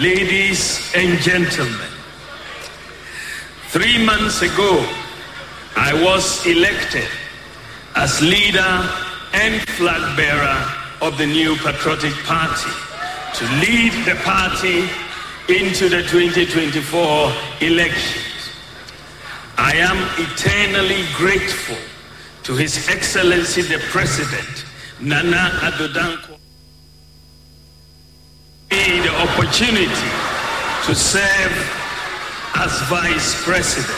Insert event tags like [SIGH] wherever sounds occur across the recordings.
ladies and gentlemen, three months ago, I was elected as leader and flag bearer of the new Patriotic Party to lead the party into the 2024 elections. I am eternally grateful to His Excellency the President, Nana Addo Dankwa, me the opportunity to serve as Vice President.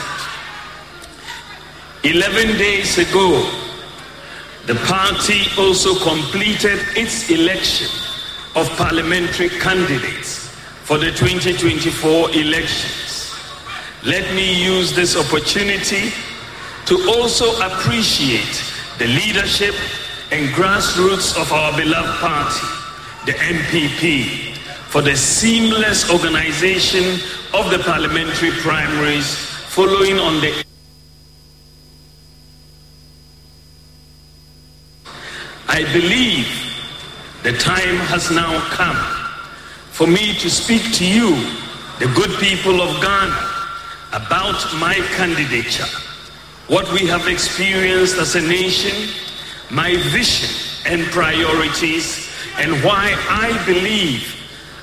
11 days ago, the party also completed its election of parliamentary candidates for the 2024 elections. Let me use this opportunity to also appreciate the leadership and grassroots of our beloved party, the NPP, for the seamless organization of the parliamentary primaries following on the I believe the time has now come for me to speak to you, the good people of Ghana, about my candidature, what we have experienced as a nation, my vision and priorities, and why I believe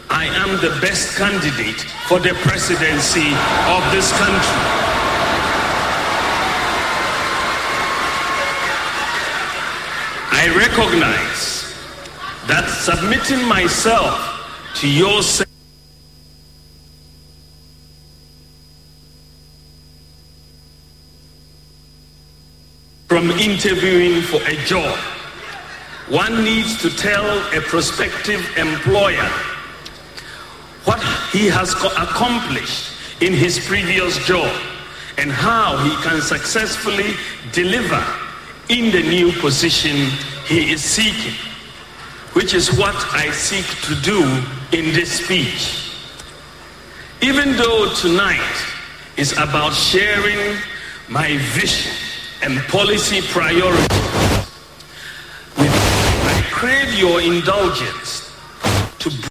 I am the best candidate for the presidency of this country. I recognize that submitting myself to your from interviewing for a job, one needs to tell a prospective employer what he has accomplished in his previous job and how he can successfully deliver in the new position he is seeking, which is what I seek to do in this speech. Even though tonight is about sharing my vision and policy priorities, I crave your indulgence to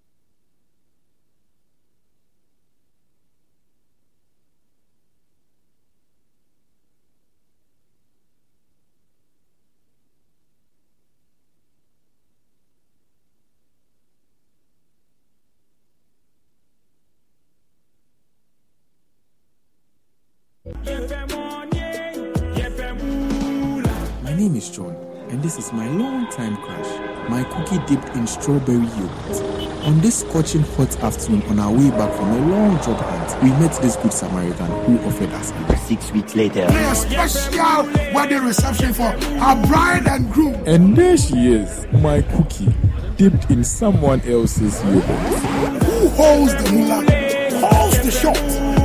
strawberry yogurt. On this scorching hot afternoon, on our way back from a long job hunt, we met this good Samaritan who offered us a rest. Six weeks later, play a special wedding reception for our bride and groom. And there she is, my cookie, dipped in someone else's yogurt. Who holds the moolah, holds the shot.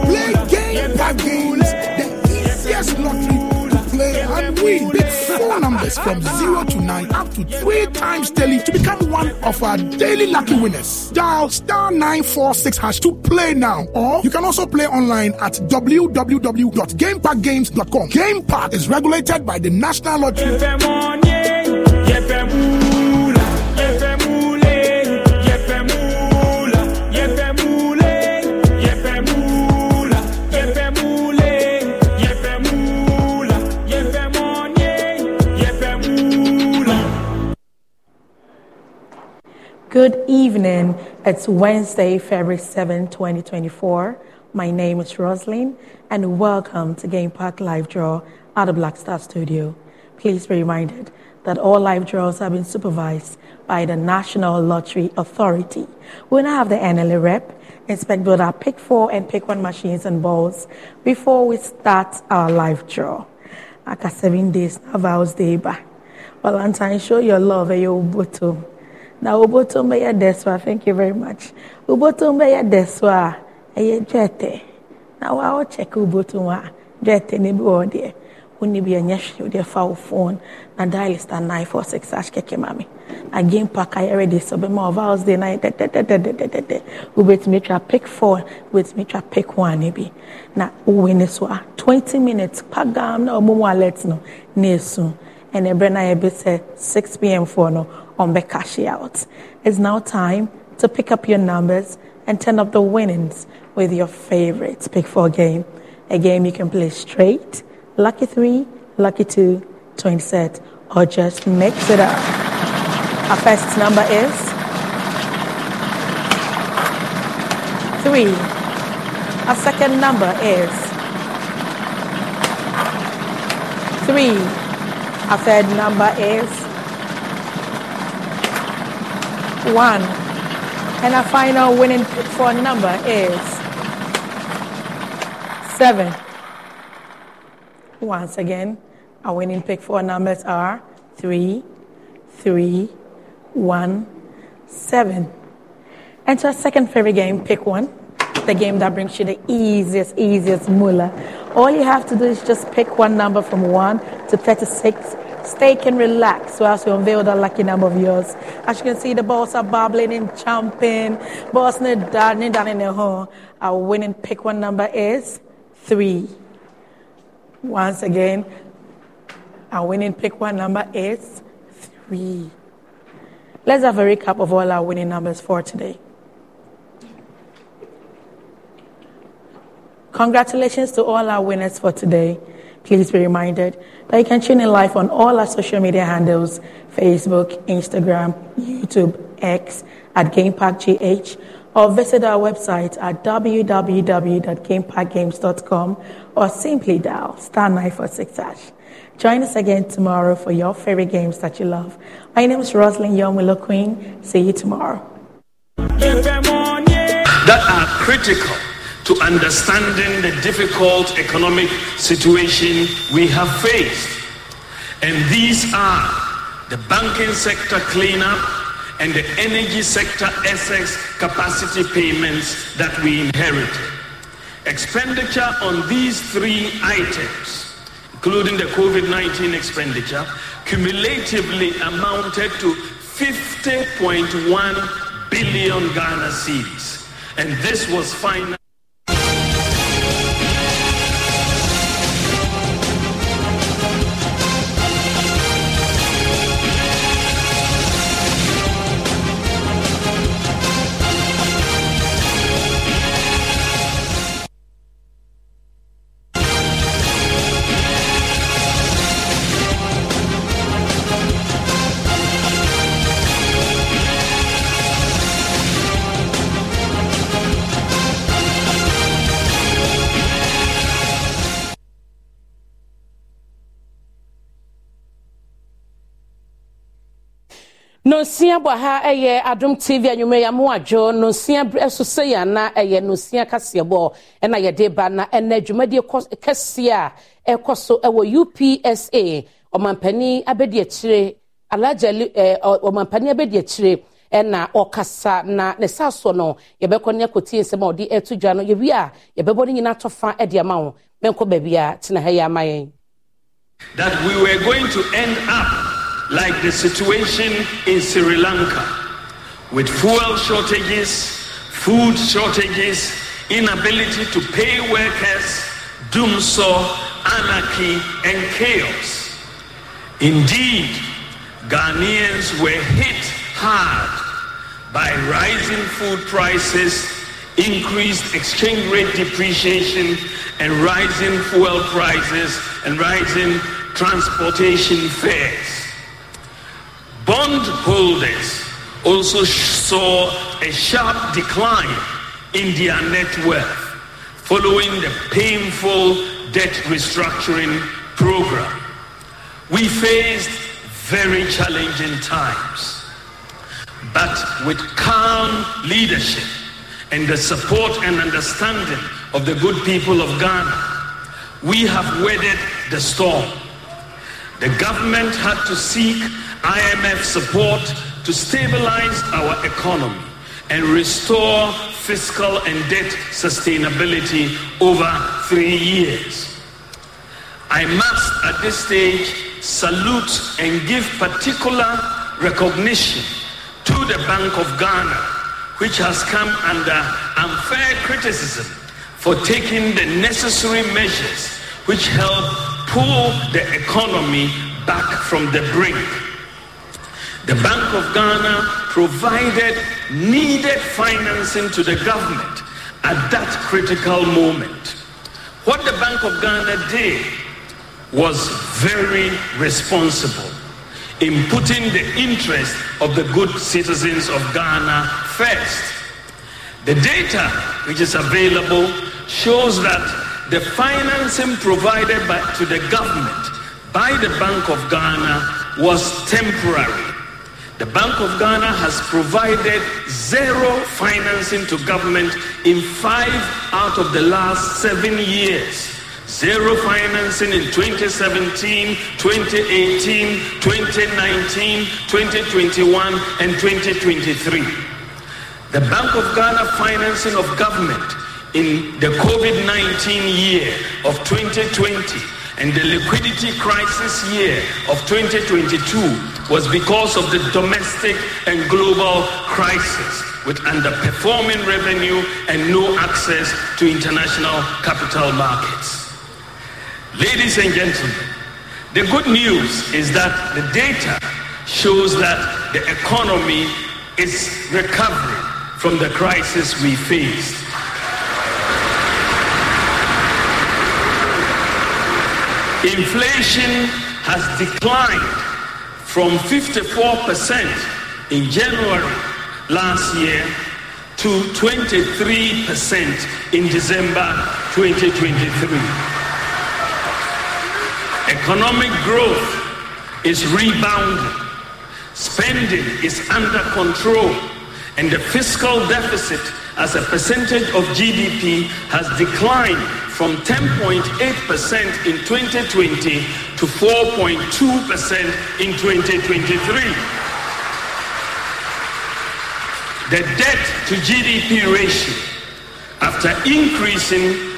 Play game by games, the easiest lottery to play and win. Big four numbers from 0 to 9 up to 3 times daily to become one of our daily lucky winners. Dial star 946 hash to play now. Or you can also play online at www.gamepackgames.com. Game Park is regulated by the National Lottery. Good evening. It's Wednesday, February 7, 2024. My name is Roslyn, and welcome to Game Park Live Draw at the Black Star Studio. Please be reminded that all live draws have been supervised by the National Lottery Authority. We now have the NLA rep inspect both our pick four and pick one machines and balls before we start our live draw. Aka seven days, na vows day back. Valentine, show your love and your. na obotom bɛyɛ dɛso thank you very much. Obotom bɛyɛ dɛso a ɛyɛ dwɛtɛ na wa wɔ check obotom a dwɛtɛ ne bi wɔ deɛ wɔn bi ɛnyɛ hwee deɛ fa wo phone na dial star nine four six ash kɛkɛ maame again pack ayɛ ready so bɛma ɔvals de na yɛ dɛdɛdɛdɛdɛdɛ wobɛtumi atwa pick four wobɛtumi atwa pick one ne bi. Na wowɛ ne so a twenty minutes pagam na ɔmo mu alert no na esu. And night be say 6 p.m. for no on the cash out. It's now time to pick up your numbers and turn up the winnings with your favorite Pick 4 game. A game you can play straight, lucky 3, lucky 2, twin set, or just mix it up. Our first number is 3. Our second number is 3. Our third number is 1. And our final winning pick four number is 7. Once again, our winning pick four numbers are 3, 3, 1, 7. And to our second favorite game, pick one. The game that brings you the easiest, easiest moolah. All you have to do is just pick one number from 1 to 36. Stay and relax whilst we unveil the lucky number of yours. As you can see, the balls are bubbling and jumping. Balls not down, down in the hole. Our winning pick one number is 3. Once again, our winning pick one number is three. Let's have a recap of all our winning numbers for today. Congratulations to all our winners for today. Please be reminded that you can tune in live on all our social media handles Facebook, Instagram, YouTube, X at GamePackGH, or visit our website at www.gamepackgames.com or simply dial star 946 hash. Join us again tomorrow for your favorite games that you love. My name is Rosalind Young Willow Queen. See you tomorrow. That are critical to understanding the difficult economic situation we have faced. And these are the banking sector cleanup and the energy sector excess capacity payments that we inherited. Expenditure on these three items including the COVID 19 expenditure, cumulatively amounted to 50.1 billion Ghana cedis. And this was financed. Tv adwo sɛ ana ɛyɛ nonsia kaseɛ bɔ ɛna yɛde ba na dwumadie kɛseɛ a. Ɛkɔ so ɛwɔ upsa abɛdi akyire alagya ɔmampani eh, abɛdi akyire ɛna ɔkasa na ne no yɛbɛkɔ ne nsɛm a ɔde eh, ɛto dwa no a yɛbɛbɔ no nyinaa tɔfa eh, de ama mɛnkɔ baabi a tena ha ama yɛn that we were going to end up like the situation in Sri Lanka with fuel shortages, food shortages, inability to pay workers, doomsday, anarchy, and chaos. Indeed, Ghanaians were hit hard by rising food prices, increased exchange rate depreciation, and rising fuel prices and rising transportation fares. Bondholders also saw a sharp decline in their net worth following the painful debt restructuring program. We faced very challenging times, but with calm leadership and the support and understanding of the good people of Ghana, we have weathered the storm. The government had to seek IMF support to stabilize our economy and restore fiscal and debt sustainability over three years. I must at this stage salute and give particular recognition to the Bank of Ghana, which has come under unfair criticism for taking the necessary measures which help pull the economy back from the brink. The Bank of Ghana provided needed financing to the government at that critical moment. What the Bank of Ghana did was very responsible in putting the interest of the good citizens of Ghana first. The data which is available shows that the financing provided by, to the government by the Bank of Ghana was temporary. The Bank of Ghana has provided zero financing to government in five out of the last seven years. Zero financing in 2017, 2018, 2019, 2021, and 2023. The Bank of Ghana financing of government in the COVID 19 year of 2020 and the liquidity crisis year of 2022 was because of the domestic and global crisis with underperforming revenue and no access to international capital markets. Ladies and gentlemen, the good news is that the data shows that the economy is recovering from the crisis we faced. Inflation has declined from 54% in January last year to 23% in December 2023. Economic growth is rebounding, spending is under control, and the fiscal deficit as a percentage of GDP has declined from 10.8% in 2020 to 4.2% in 2023. The debt to GDP ratio, after increasing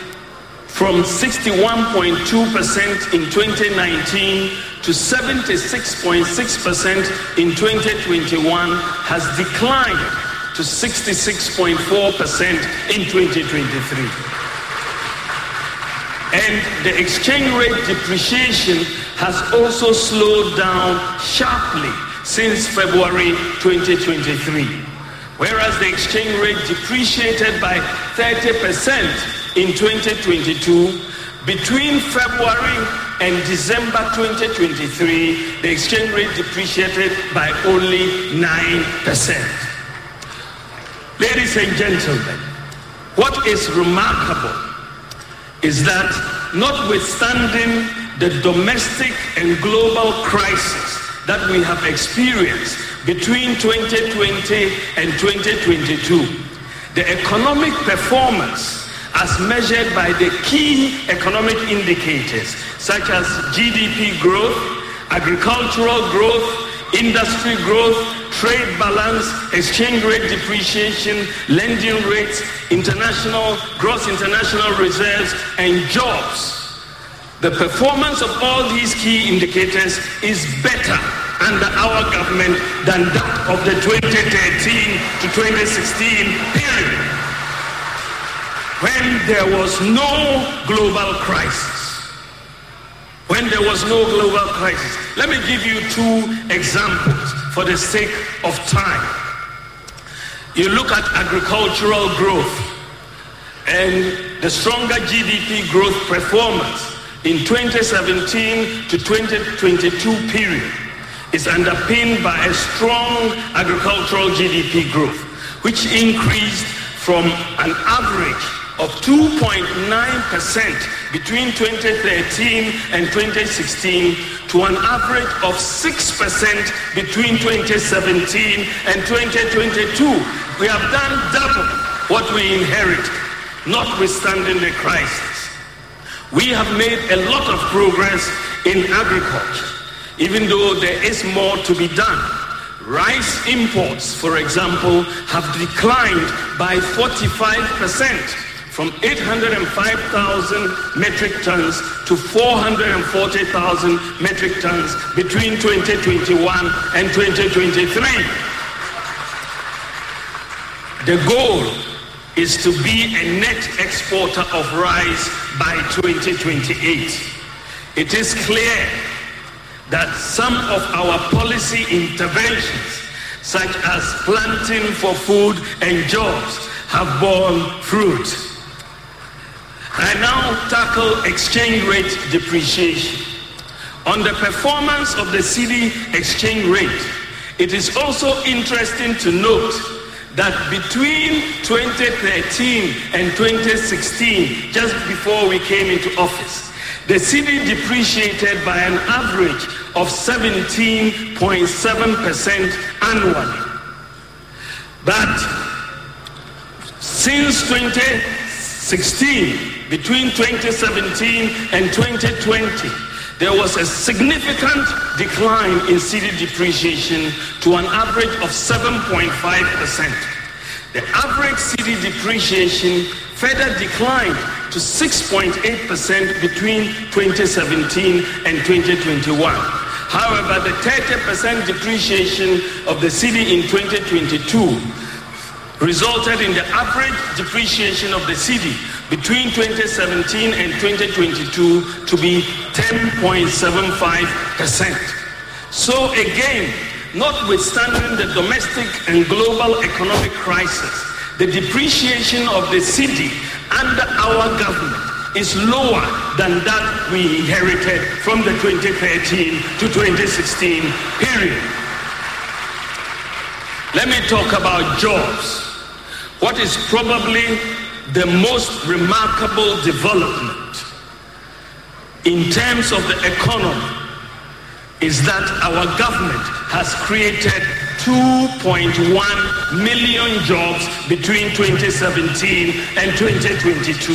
from 61.2% in 2019 to 76.6% in 2021, has declined to 66.4% in 2023 and the exchange rate depreciation has also slowed down sharply since February 2023. Whereas the exchange rate depreciated by 30% in 2022, between February and December 2023, the exchange rate depreciated by only 9%. Ladies and gentlemen, what is remarkable is that notwithstanding the domestic and global crisis that we have experienced between 2020 and 2022, the economic performance as measured by the key economic indicators such as GDP growth, agricultural growth, industry growth, trade balance, exchange rate depreciation, lending rates, international, gross international reserves, and jobs. The performance of all these key indicators is better under our government than that of the 2013 to 2016 period when there was no global crisis when there was no global crisis. Let me give you two examples for the sake of time. You look at agricultural growth and the stronger GDP growth performance in 2017 to 2022 period is underpinned by a strong agricultural GDP growth, which increased from an average of 2.9% between 2013 and 2016 to an average of 6% between 2017 and 2022. We have done double what we inherited, notwithstanding the crisis. We have made a lot of progress in agriculture, even though there is more to be done. Rice imports, for example, have declined by 45% from 805,000 metric tons to 440,000 metric tons between 2021 and 2023. The goal is to be a net exporter of rice by 2028. It is clear that some of our policy interventions such as planting for food and jobs, have borne fruit. I now tackle exchange rate depreciation. On the performance of the cedi exchange rate, it is also interesting to note that between 2013 and 2016, just before we came into office, the cedi depreciated by an average of 17.7% annually. But since 2016, between 2017 and 2020, there was a significant decline in cedi depreciation to an average of 7.5%. The average cedi depreciation further declined to 6.8% between 2017 and 2021. However, the 30% depreciation of the cedi in 2022 resulted in the average depreciation of the cedi between 2017 and 2022 to be 10.75%. So again, notwithstanding the domestic and global economic crisis, the depreciation of the cedi under our government is lower than that we inherited from the 2013 to 2016 period. Let me talk about jobs. What is probably the most remarkable development in terms of the economy is that our government has created 2.1 million jobs between 2017 and 2022,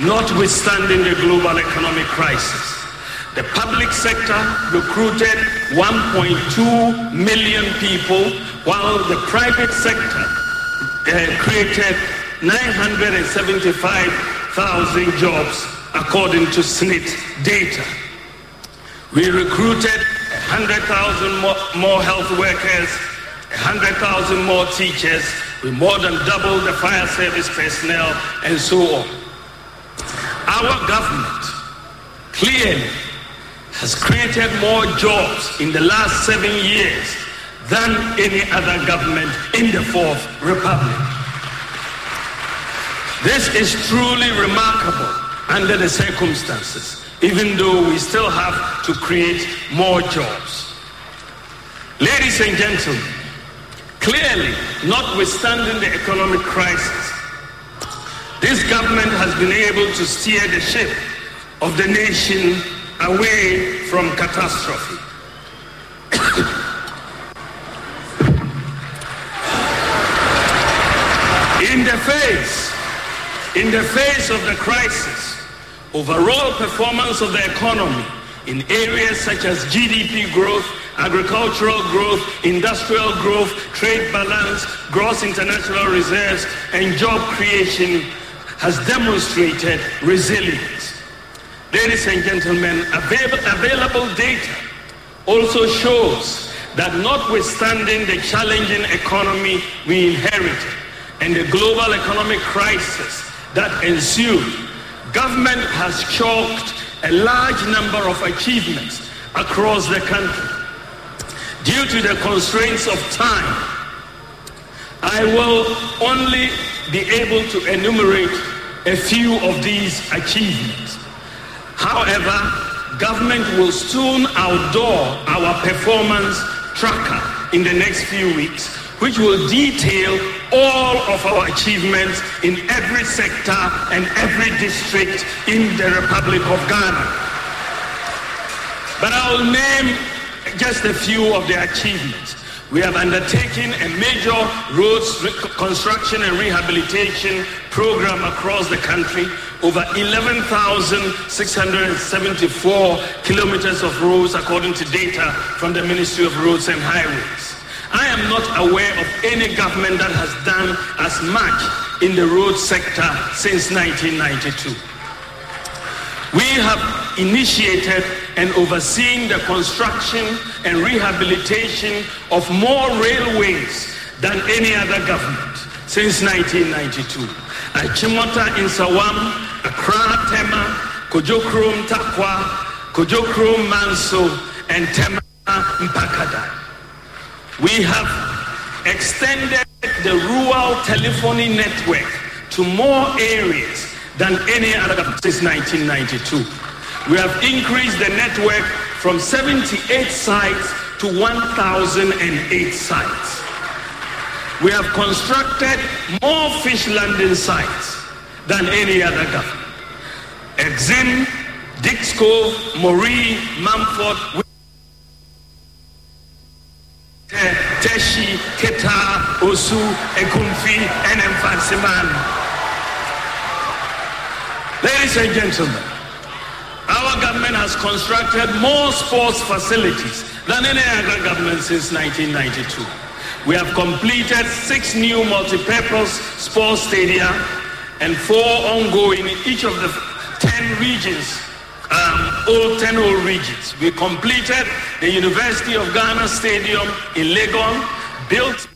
notwithstanding the global economic crisis. The public sector recruited 1.2 million people, while the private sector created 975,000 jobs according to SSNIT data. We recruited 100,000 more, more health workers, 100,000 more teachers, we more than doubled the fire service personnel, and so on. Our government clearly has created more jobs in the last seven years than any other government in the Fourth Republic. This is truly remarkable under the circumstances, even though we still have to create more jobs. Ladies and gentlemen, clearly, notwithstanding the economic crisis, this government has been able to steer the ship of the nation away from catastrophe. [COUGHS] face, in the face of the crisis, overall performance of the economy in areas such as GDP growth, agricultural growth, industrial growth, trade balance, gross international reserves, and job creation has demonstrated resilience. Ladies and gentlemen, available, data also shows that notwithstanding the challenging economy we inherited and the global economic crisis that ensued, government has chalked a large number of achievements across the country. Due to the constraints of time, I will only be able to enumerate a few of these achievements. However, government will soon outdoor our performance tracker in the next few weeks, which will detail all of our achievements in every sector and every district in the Republic of Ghana. But I'll name just a few of the achievements. We have undertaken a major roads construction and rehabilitation program across the country. Over 11,674 kilometers of roads according to data from the Ministry of Roads and Highways. I am not aware of any government that has done as much in the road sector since 1992. We have initiated and overseen the construction and rehabilitation of more railways than any other government since 1992. Achimota Nsawam, Accra Tema, Kojokrom Tarkwa, Kojokrom Manso, and Tema Mpakadan. We have extended the rural telephony network to more areas than any other government since 1992. We have increased the network from 78 sites to 1,008 sites. We have constructed more fish landing sites than any other government. Axim, Dix Cove, Moree, Mumford, Teshie, Keta, Osu, and. Ladies and gentlemen, our government has constructed more sports facilities than any other government since 1992. We have completed six new multi-purpose sports stadia and four ongoing in each of the 10 regions, um, all 10 old regions. We completed the University of Ghana Stadium in Legon, built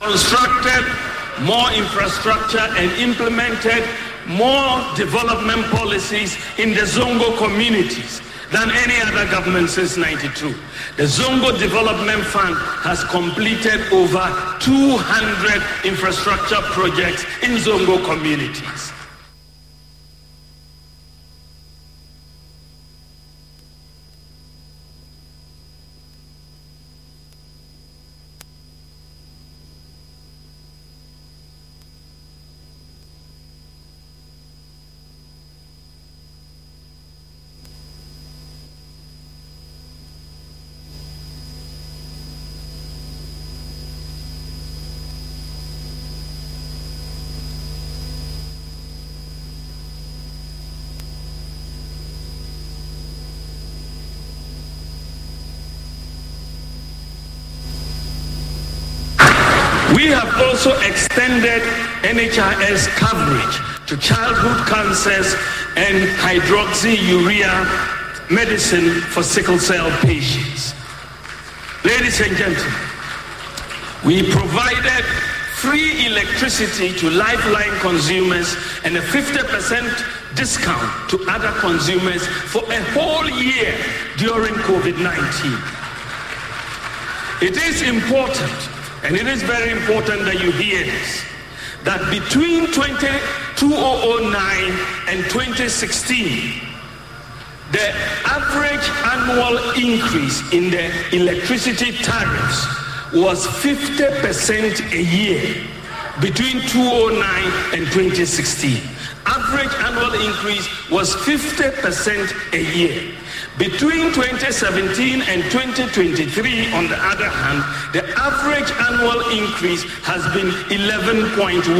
constructed more infrastructure and implemented more development policies in the Zongo communities than any other government since 92. The Zongo Development Fund has completed over 200 infrastructure projects in Zongo communities. We have also extended NHIS coverage to childhood cancers and hydroxyurea medicine for sickle cell patients. Ladies and gentlemen, we provided free electricity to lifeline consumers and a 50% discount to other consumers for a whole year during COVID 19. It is important and it is very important that you hear this, that between 20, 2009 and 2016, the average annual increase in the electricity tariffs was 50% a year between 2009 and 2016. Average annual increase was 50% a year. Between 2017 and 2023, on the other hand, the average annual increase has been 11.1%.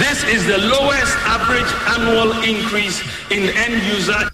This is the lowest average annual increase in end user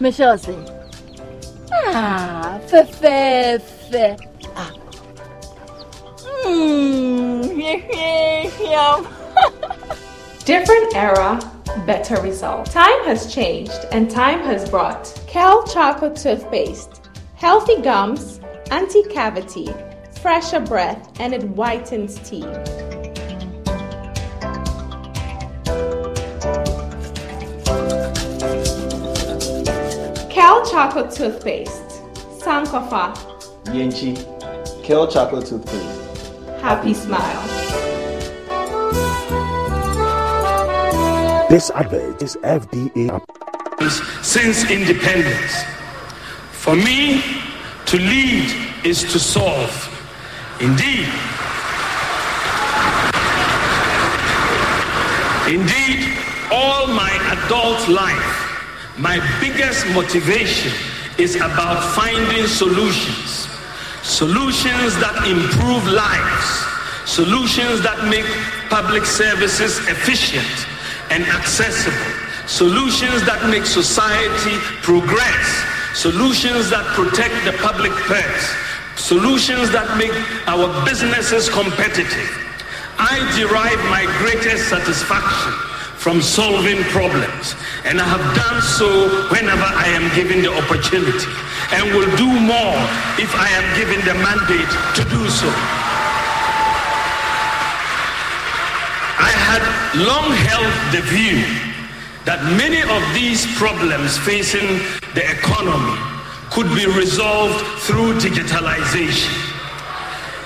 ɔse Ah, fẹ́fẹ́fẹ́. Ah. Yum. [LAUGHS] Different era, better result. Time has changed and time has brought Kel Chocolate Toothpaste, healthy gums, anti cavity, fresher breath, and it whitens teeth. Chocolate Toothpaste, Sankofa. Yenchi, Kel Chocolate Toothpaste. Happy smile. This advert is FDA. Since independence. For me, to lead is to solve. Indeed. Indeed, all my adult life, my biggest motivation is about finding solutions. Solutions that improve lives. Solutions that make public services efficient and accessible. Solutions that make society progress. Solutions that protect the public purse. Solutions that make our businesses competitive. I derive my greatest satisfaction from solving problems. And I have done so whenever I am given the opportunity. And will do more if I am given the mandate to do so. I had long held the view that many of these problems facing the economy could be resolved through digitalization.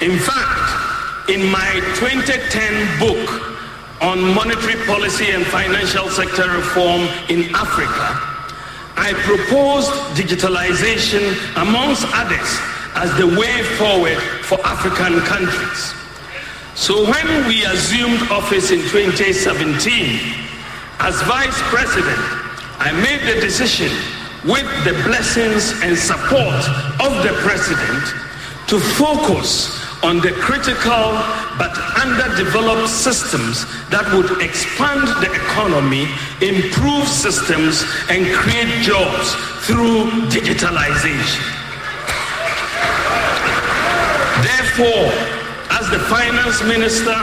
In fact, in my 2010 book on monetary policy and financial sector reform in Africa, I proposed digitalization, amongst others, as the way forward for African countries. So when we assumed office in 2017, as vice president, I made the decision with the blessings and support of the president to focus on the critical but underdeveloped systems that would expand the economy, improve systems, and create jobs through digitalization. Therefore, as the finance minister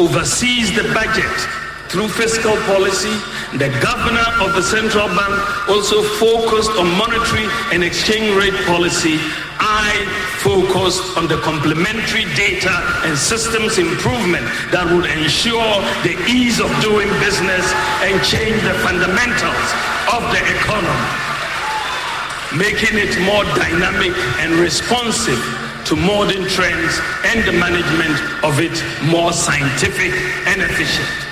oversees the budget through fiscal policy, the governor of the central bank also focused on monetary and exchange rate policy. I focused on the complementary data and systems improvement that would ensure the ease of doing business and change the fundamentals of the economy, making it more dynamic and responsive to modern trends and the management of it more scientific and efficient.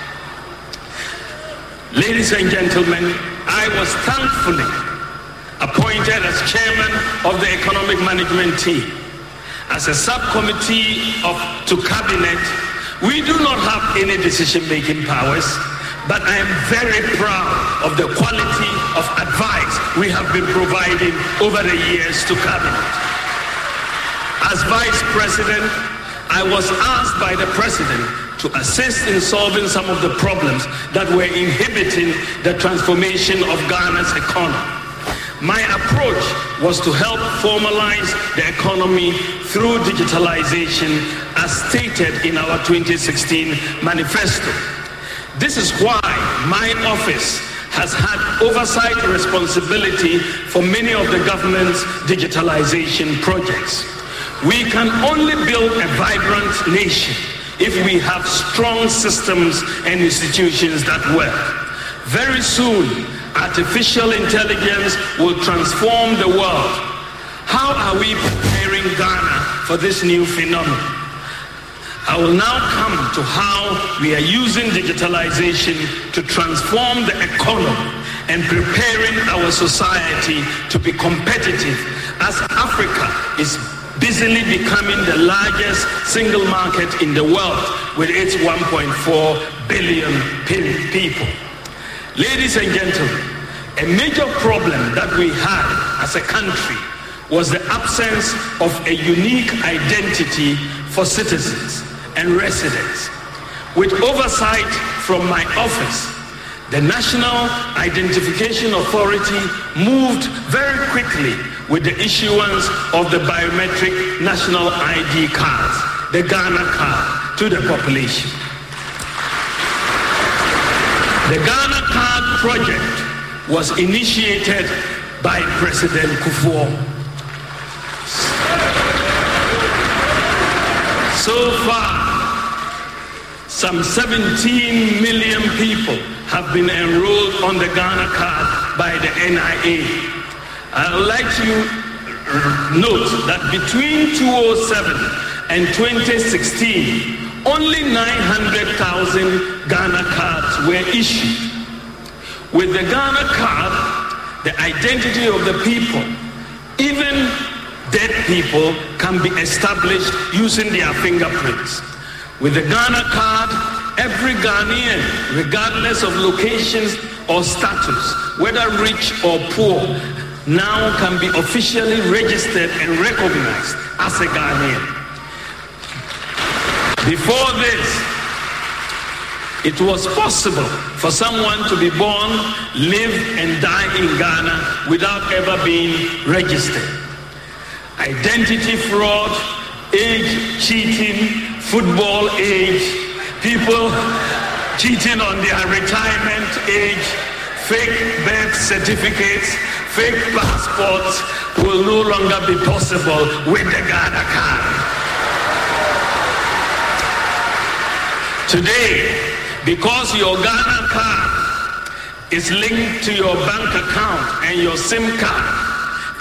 Ladies and gentlemen, I was thankfully appointed as chairman of the economic management team. As a subcommittee of to cabinet, we do not have any decision-making powers, but I am very proud of the quality of advice we have been providing over the years to cabinet. As vice president, I was asked by the president to assist in solving some of the problems that were inhibiting the transformation of Ghana's economy. My approach was to help formalize the economy through digitalization as stated in our 2016 manifesto. This is why my office has had oversight responsibility for many of the government's digitalization projects. We can only build a vibrant nation if we have strong systems and institutions that work. Very soon, artificial intelligence will transform the world. How are we preparing Ghana for this new phenomenon? I will now come to how we are using digitalization to transform the economy and preparing our society to be competitive as Africa is busily becoming the largest single market in the world with its 1.4 billion people. Ladies and gentlemen, a major problem that we had as a country was the absence of a unique identity for citizens and residents. With oversight from my office, the National Identification Authority moved very quickly with the issuance of the biometric national ID cards, the Ghana card, to the population. The Ghana Card project was initiated by President Kufuor. So far, some 17 million people have been enrolled on the Ghana card by the NIA. I would like to note that between 2007 and 2016, only 900,000 Ghana cards were issued. With the Ghana card, the identity of the people, even dead people, can be established using their fingerprints. With the Ghana card, every Ghanaian, regardless of locations or status, whether rich or poor, now can be officially registered and recognized as a Ghanaian. Before this, it was possible for someone to be born, live, and die in Ghana without ever being registered. Identity fraud, age cheating, football age, people cheating on their retirement age, fake birth certificates, fake passports will no longer be possible with the Ghana card. Today, because your Ghana card is linked to your bank account and your SIM card,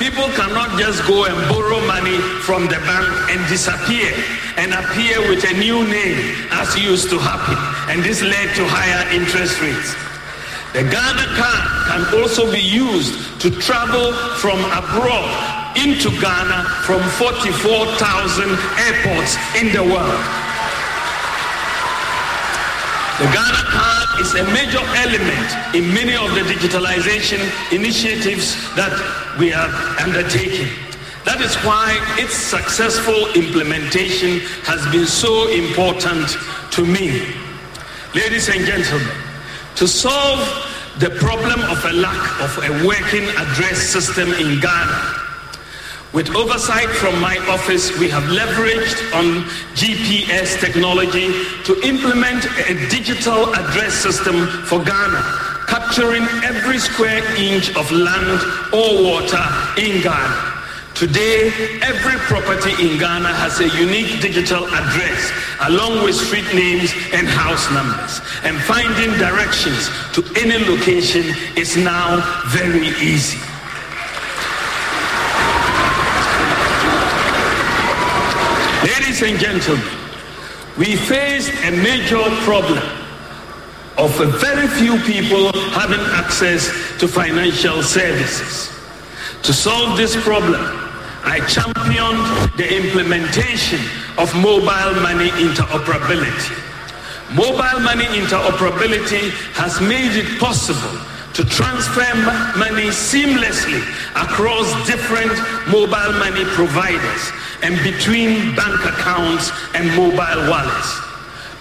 people cannot just go and borrow money from the bank and disappear and appear with a new name as used to happen. And this led to higher interest rates. The Ghana card can also be used to travel from abroad into Ghana from 44,000 airports in the world. The Ghana card is a major element in many of the digitalization initiatives that we are undertaking. That is why its successful implementation has been so important to me. Ladies and gentlemen, to solve the problem of a lack of a working address system in Ghana, with oversight from my office, we have leveraged on GPS technology to implement a digital address system for Ghana, capturing every square inch of land or water in Ghana. Today, every property in Ghana has a unique digital address along with street names and house numbers. And finding directions to any location is now very easy. Ladies and gentlemen, we face a major problem of a very few people having access to financial services. To solve this problem, I championed the implementation of mobile money interoperability. Mobile money interoperability has made it possible to transfer money seamlessly across different mobile money providers and between bank accounts and mobile wallets.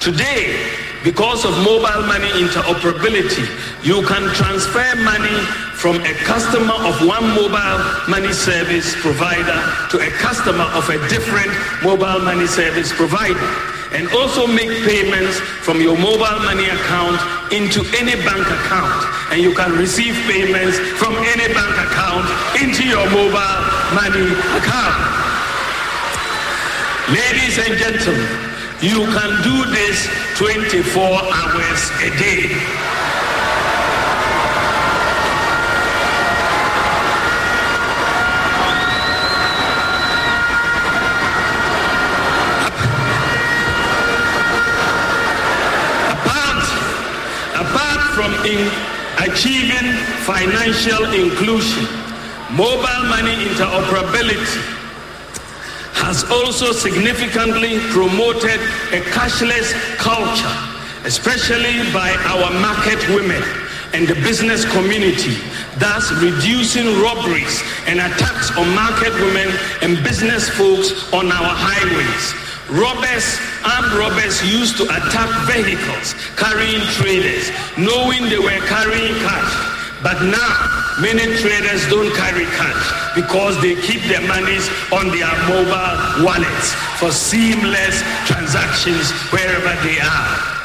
Today, because of mobile money interoperability, you can transfer money from a customer of one mobile money service provider to a customer of a different mobile money service provider and also make payments from your mobile money account into any bank account and you can receive payments from any bank account into your mobile money account. Ladies and gentlemen you can do this 24 hours a day from in achieving financial inclusion, mobile money interoperability has also significantly promoted a cashless culture, especially by our market women and the business community, thus reducing robberies and attacks on market women and business folks on our highways. robbers, armed robbers used to attack vehicles carrying traders, knowing they were carrying cash. But now, many traders don't carry cash because they keep their monies on their mobile wallets for seamless transactions wherever they are.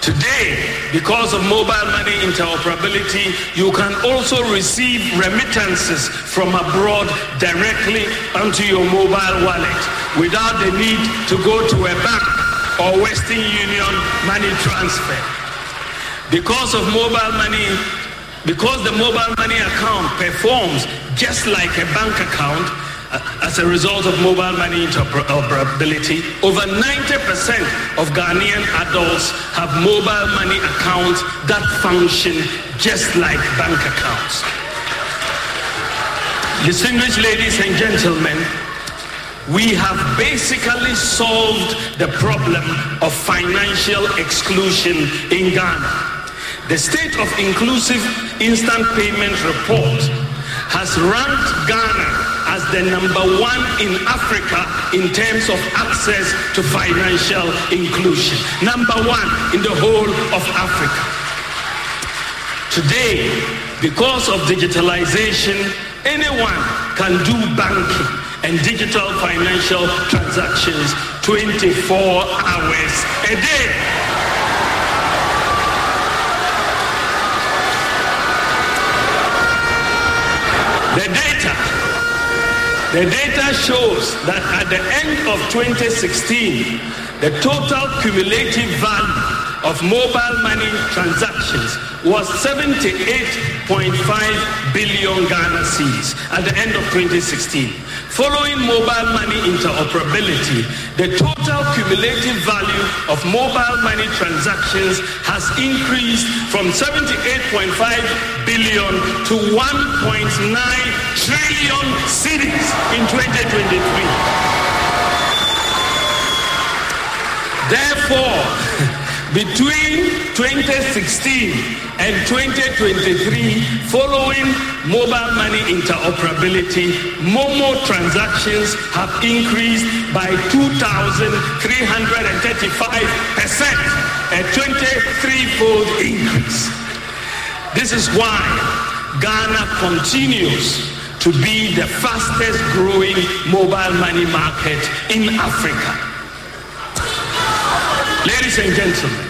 Today, because of mobile money interoperability, you can also receive remittances from abroad directly onto your mobile wallet without the need to go to a bank or Western Union money transfer. Because of mobile money, because the mobile money account performs just like a bank account, uh, as a result of mobile money interoperability, over 90% of Ghanaian adults have mobile money accounts that function just like bank accounts. Distinguished ladies and gentlemen, we have basically solved the problem of financial exclusion in Ghana. The State of Inclusive Instant Payment Report has ranked Ghana as the number one in Africa in terms of access to financial inclusion. Number one in the whole of Africa. Today, because of digitalization, anyone can do banking and digital financial transactions 24 hours a day. The data the data shows that at the end of 2016, the total cumulative value of mobile money transactions was 78.5 billion Ghana cedis at the end of 2016. Following mobile money interoperability, the total cumulative value of mobile money transactions has increased from 78.5 billion to 1.9 trillion cedis in 2023. Therefore, [LAUGHS] between 2016 and 2023, following mobile money interoperability, Momo transactions have increased by 2,335%, a 23-fold increase. This is why Ghana continues to be the fastest growing mobile money market in Africa. Ladies and gentlemen,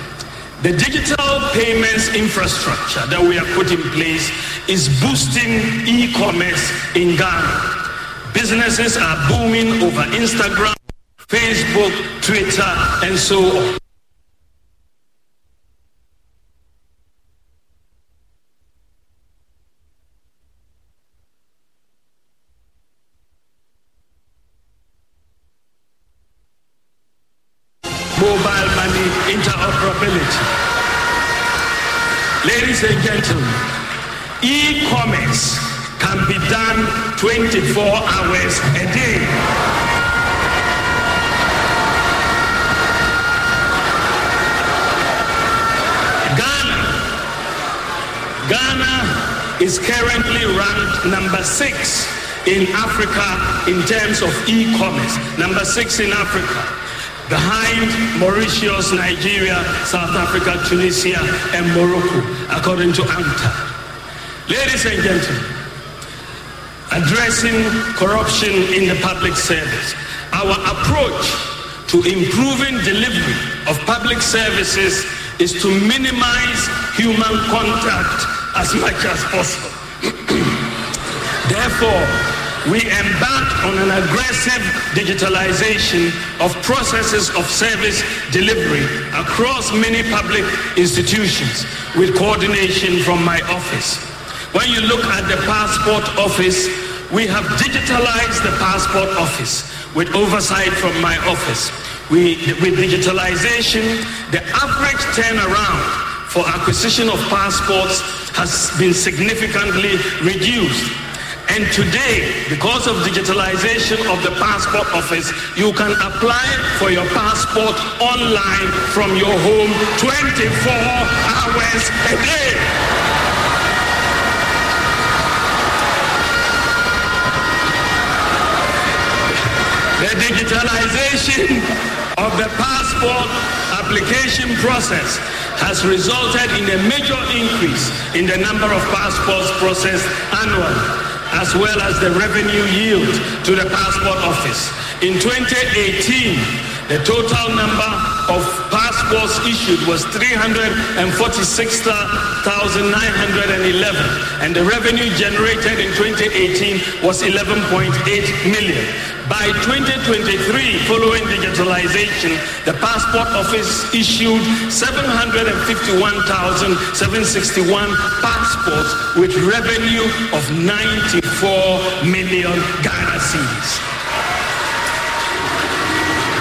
the digital payments infrastructure that we have put in place is boosting e-commerce in Ghana. Businesses are booming over Instagram, Facebook, Twitter, and so on. In Africa in terms of e-commerce. Number six in Africa behind Mauritius, Nigeria, South Africa, Tunisia, and Morocco, according to AMTA. Ladies and gentlemen, addressing corruption in the public service, our approach to improving delivery of public services is to minimize human contact as much as possible. [CLEARS THROAT] Therefore, we embarked on an aggressive digitalization of processes of service delivery across many public institutions with coordination from my office. When you look at the passport office, we have digitalized the passport office with oversight from my office. We, with digitalization, the average turnaround for acquisition of passports has been significantly reduced. And today, because of digitalization of the passport office, you can apply for your passport online from your home 24 hours a day. The digitalization of the passport application process has resulted in a major increase in the number of passports processed annually, as well as the revenue yield to the passport office. In 2018, the total number of passports issued was 346,911, and the revenue generated in 2018 was 11.8 million. By 2023, following digitalization, the passport office issued 751,761 passports with revenue of 94 million Ghana cedis.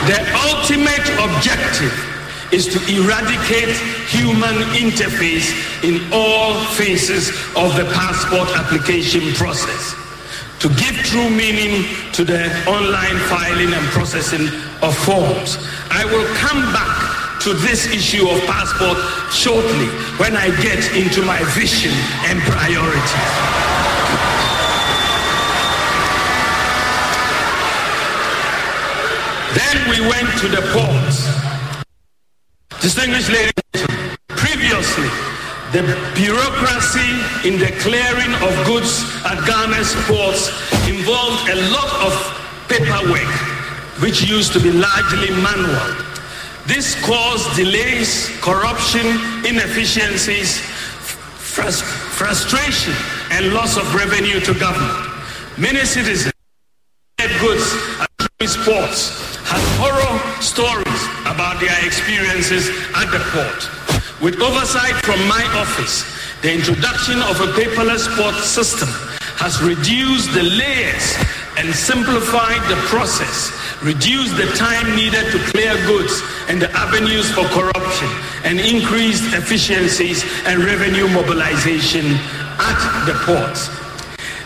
The ultimate objective is to eradicate human interface in all phases of the passport application process. To give true meaning to the online filing and processing of forms. I will come back to this issue of passport shortly when I get into my vision and priorities. Then we went to the ports. Distinguished ladies previously, the bureaucracy in the clearing of goods at Ghana's ports involved a lot of paperwork, which used to be largely manual. This caused delays, corruption, inefficiencies, frus- frustration, and loss of revenue to government. Many citizens goods at ports horror stories about their experiences at the port. With oversight from my office, the introduction of a paperless port system has reduced the layers and simplified the process, reduced the time needed to clear goods and the avenues for corruption, and increased efficiencies and revenue mobilization at the ports.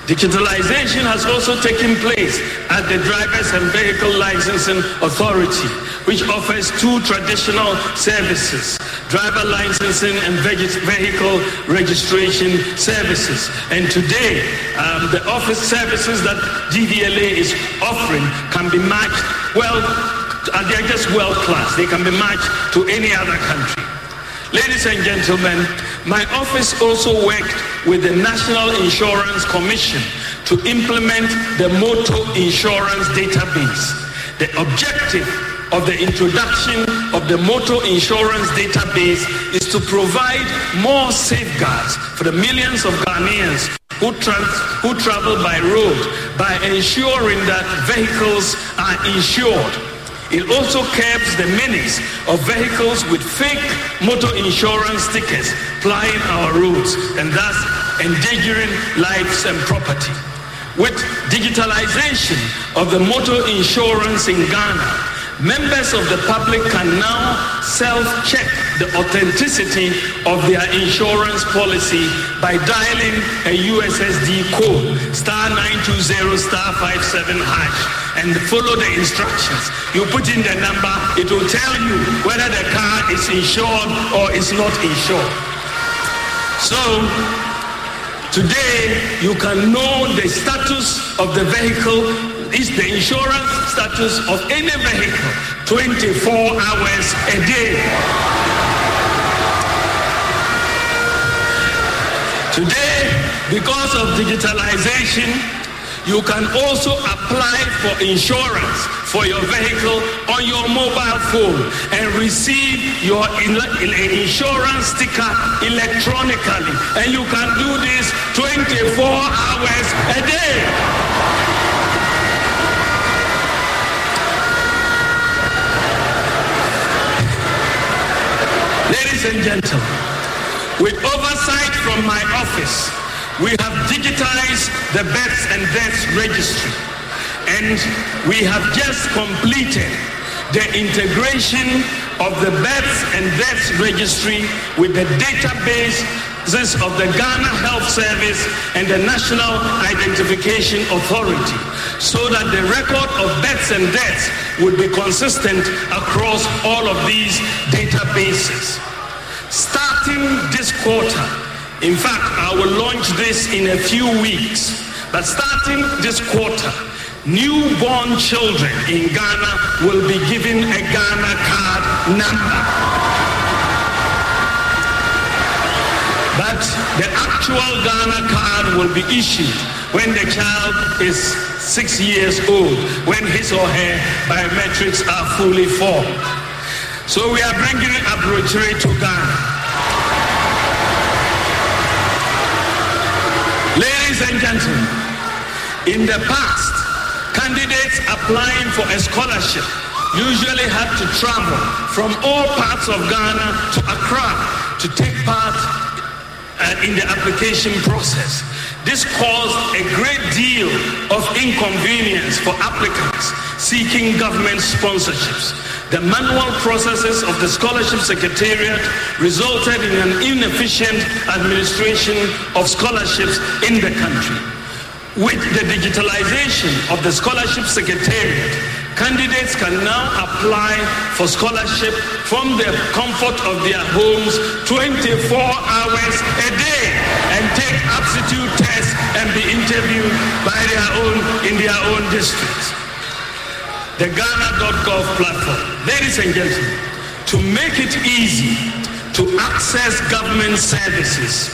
Digitalization has also taken place at the Drivers and Vehicle Licensing Authority, which offers two traditional services driver licensing and vehicle registration services. And today, um, the office services that DVLA is offering can be matched, well, uh, they're just world class. They can be matched to any other country. Ladies and gentlemen, my office also worked with the National Insurance Commission to implement the motor insurance database. The objective of the introduction of the motor insurance database is to provide more safeguards for the millions of Ghanaians who, trans- who travel by road by ensuring that vehicles are insured it also curbs the menace of vehicles with fake motor insurance stickers plying our roads and thus endangering lives and property. With digitalization of the motor insurance in Ghana, members of the public can now self-check the authenticity of their insurance policy by dialing a USSD code star 920 star 57 hash and follow the instructions. You put in the number, it will tell you whether the car is insured or is not insured. So today you can know the status of the vehicle is the insurance status of any vehicle 24 hours a day. Today, because of digitalization, you can also apply for insurance for your vehicle on your mobile phone and receive your insurance sticker electronically. And you can do this 24 hours a day. Ladies and gentlemen, with oversight from my office, we have digitized the births and deaths registry and we have just completed the integration of the births and deaths registry with the databases of the Ghana Health Service and the National Identification Authority so that the record of births and deaths would be consistent across all of these databases. Starting this quarter, in fact, I will launch this in a few weeks, but starting this quarter, newborn children in Ghana will be given a Ghana card number. But the actual Ghana card will be issued when the child is six years old, when his or her biometrics are fully formed. So we are bringing abrogatory to Ghana. Ladies and gentlemen, in the past, candidates applying for a scholarship usually had to travel from all parts of Ghana to Accra to take part uh, in the application process. This caused a great deal of inconvenience for applicants seeking government sponsorships. The manual processes of the scholarship secretariat resulted in an inefficient administration of scholarships in the country. With the digitalization of the scholarship secretariat, candidates can now apply for scholarship from the comfort of their homes 24 hours a day and take aptitude tests and be interviewed by their own in their own districts. The Ghana.gov platform, ladies and gentlemen, to make it easy to access government services,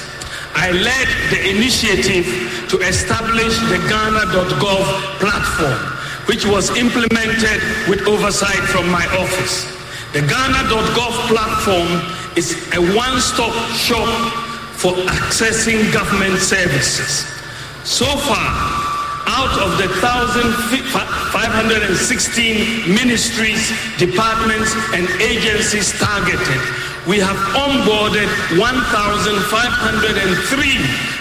I led the initiative to establish the Ghana.gov platform, which was implemented with oversight from my office. The Ghana.gov platform is a one stop shop for accessing government services. So far, out of the 1,516 ministries, departments, and agencies targeted, we have onboarded 1,503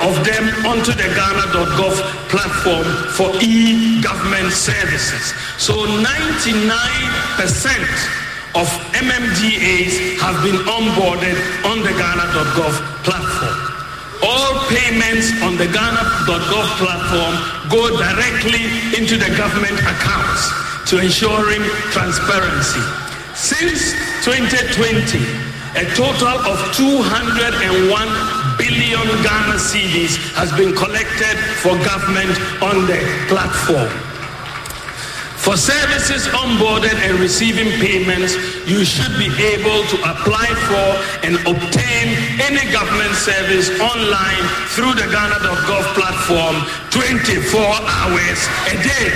of them onto the Ghana.gov platform for e-government services. So 99% of MMDAs have been onboarded on the Ghana.gov platform. All payments on the Ghana.gov platform go directly into the government accounts to ensuring transparency. Since 2020, a total of 201 billion Ghana cedis has been collected for government on the platform. For services onboarded and receiving payments, you should be able to apply for and obtain any government service online through the Ghana.gov platform 24 hours a day.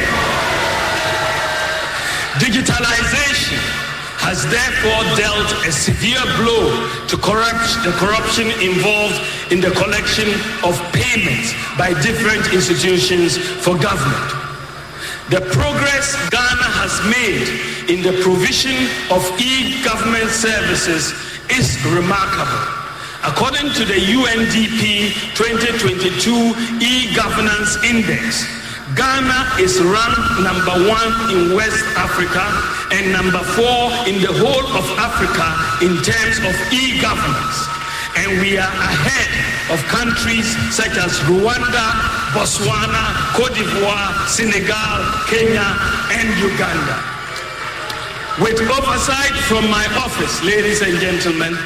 Digitalization has therefore dealt a severe blow to corrupt, the corruption involved in the collection of payments by different institutions for government. The progress Ghana has made in the provision of e-government services is remarkable. According to the UNDP 2022 e-governance index, Ghana is ranked number one in West Africa and number four in the whole of Africa in terms of e-governance. And we are ahead of countries such as Rwanda, Botswana, Cote d'Ivoire, Senegal, Kenya, and Uganda. With oversight from my office, ladies and gentlemen,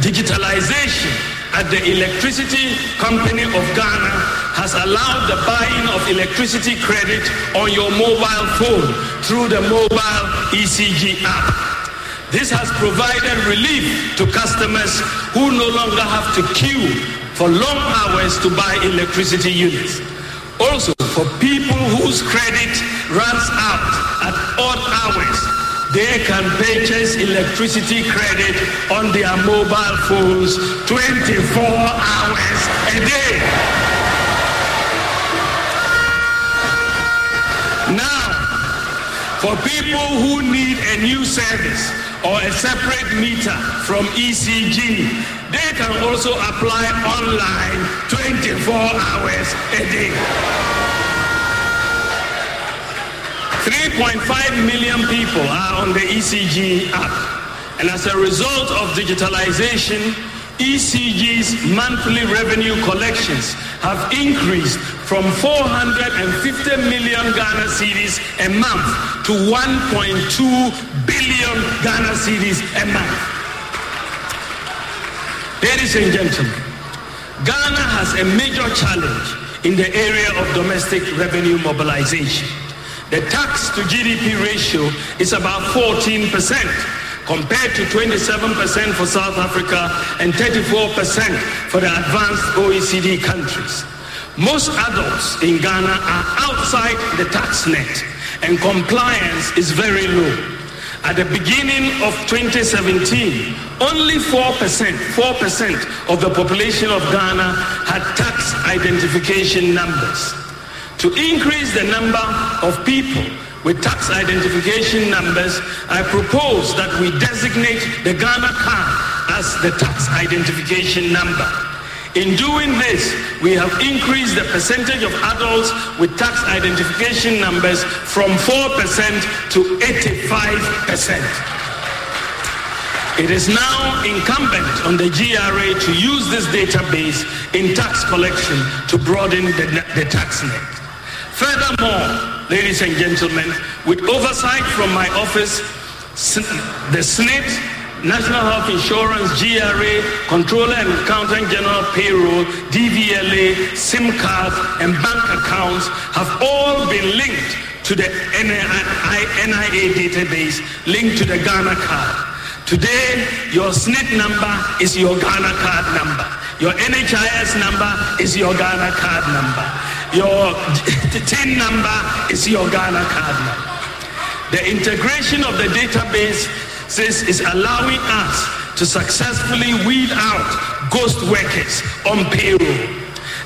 digitalization at the Electricity Company of Ghana has allowed the buying of electricity credit on your mobile phone through the mobile ECG app. This has provided relief to customers who no longer have to queue for long hours to buy electricity units. Also, for people whose credit runs out at odd hours, they can purchase electricity credit on their mobile phones 24 hours a day. Now, for people who need a new service or a separate meter from ECG, they can also apply online 24 hours a day. 3.5 million people are on the ECG app. And as a result of digitalization, ECG's monthly revenue collections have increased from 450 million Ghana cedis a month to 1.2 billion Ghana cedis a month. Ladies and gentlemen, Ghana has a major challenge in the area of domestic revenue mobilization. The tax to GDP ratio is about 14% compared to 27% for South Africa and 34% for the advanced OECD countries. Most adults in Ghana are outside the tax net and compliance is very low. At the beginning of 2017, only 4%, 4% of the population of Ghana had tax identification numbers. To increase the number of people with tax identification numbers, I propose that we designate the Ghana card as the tax identification number. In doing this, we have increased the percentage of adults with tax identification numbers from 4% to 85%. It is now incumbent on the GRA to use this database in tax collection to broaden the, the tax net. Furthermore, ladies and gentlemen, with oversight from my office, the SSNIT National Health Insurance, GRA, Controller and Accountant General Payroll, DVLA, SIM cards, and bank accounts have all been linked to the NIA database linked to the Ghana card. Today, your SSNIT number is your Ghana card number. Your NHIS number is your Ghana card number. Your TIN number is your Ghana card. The integration of the database this is allowing us to successfully weed out ghost workers on payroll.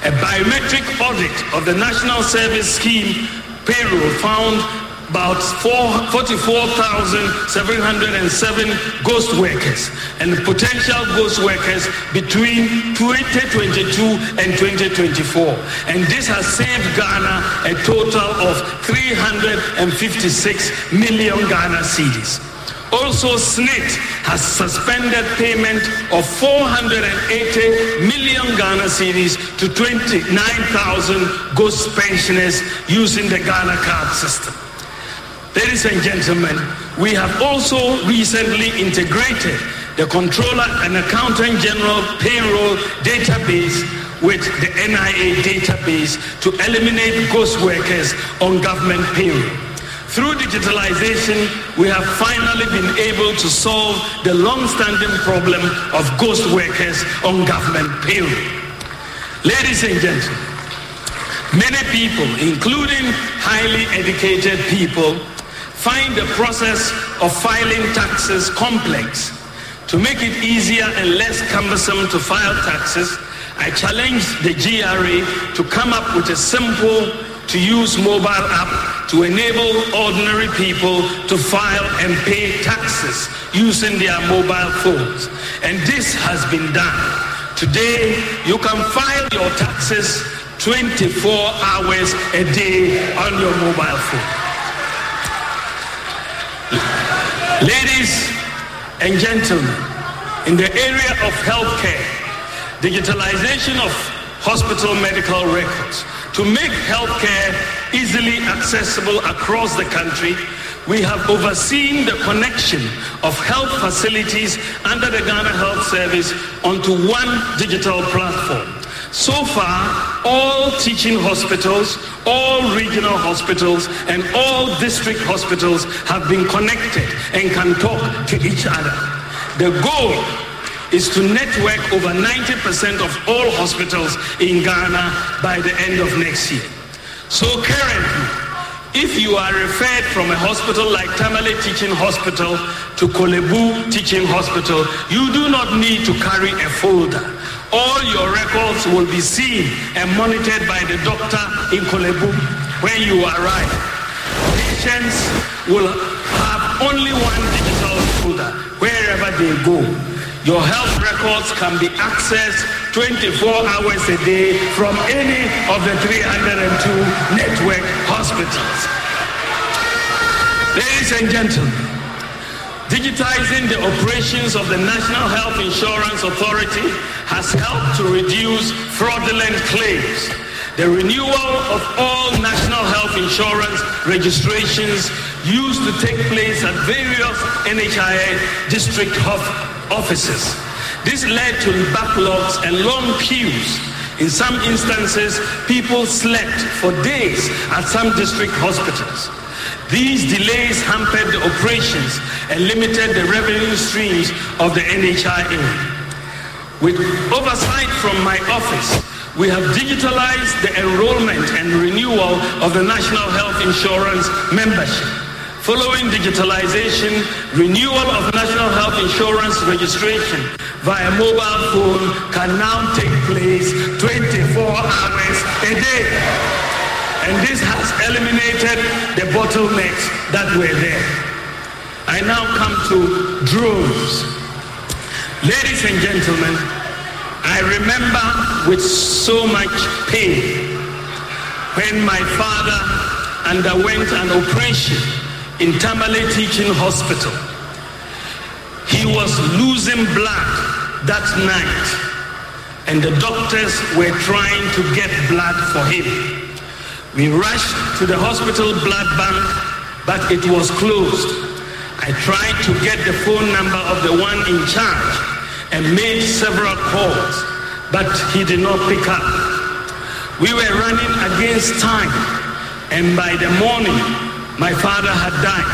A biometric audit of the National Service Scheme payroll found about 44,707 ghost workers and potential ghost workers between 2022 and 2024. And this has saved Ghana a total of 356 million Ghana cedis. Also, SSNIT has suspended payment of 480 million Ghana cedis to 29,000 ghost pensioners using the Ghana card system. Ladies and gentlemen, we have also recently integrated the Controller and Accountant General Payroll database with the NIA database to eliminate ghost workers on government payroll. Through digitalization, we have finally been able to solve the long-standing problem of ghost workers on government payroll. Ladies and gentlemen, many people, including highly educated people, find the process of filing taxes complex. To make it easier and less cumbersome to file taxes, I challenged the GRA to come up with a simple to use mobile app to enable ordinary people to file and pay taxes using their mobile phones. And this has been done. Today, you can file your taxes 24 hours a day on your mobile phone. Ladies and gentlemen, in the area of healthcare, digitalization of hospital medical records, to make healthcare easily accessible across the country, we have overseen the connection of health facilities under the Ghana Health Service onto one digital platform. So far, all teaching hospitals, all regional hospitals, and all district hospitals have been connected and can talk to each other. The goal is to network over 90% of all hospitals in Ghana by the end of next year. So currently, if you are referred from a hospital like Tamale Teaching Hospital to Korle Bu Teaching Hospital, you do not need to carry a folder. All your records will be seen and monitored by the doctor in Korle Bu when you arrive. Patients will have only one digital folder wherever they go. Your health records can be accessed 24 hours a day from any of the 302 network hospitals. Ladies and gentlemen, digitizing the operations of the National Health Insurance Authority has helped to reduce fraudulent claims. The renewal of all national health insurance registrations used to take place at various NHIA district offices. This led to backlogs and long queues In some instances, people slept for days at some district hospitals. These delays hampered the operations and limited the revenue streams of the NHIA. With oversight from my office, we have digitalized the enrollment and renewal of the National Health Insurance membership. Following digitalization, renewal of National Health Insurance registration via mobile phone can now take place 24 hours a day. And this has eliminated the bottlenecks that were there. I now come to drones. Ladies and gentlemen, I remember with so much pain when my father underwent an operation in Tamale Teaching Hospital. He was losing blood that night, and the doctors were trying to get blood for him. We rushed to the hospital blood bank, but it was closed. I tried to get the phone number of the one in charge and made several calls, but he did not pick up. We were running against time, and by the morning, my father had died.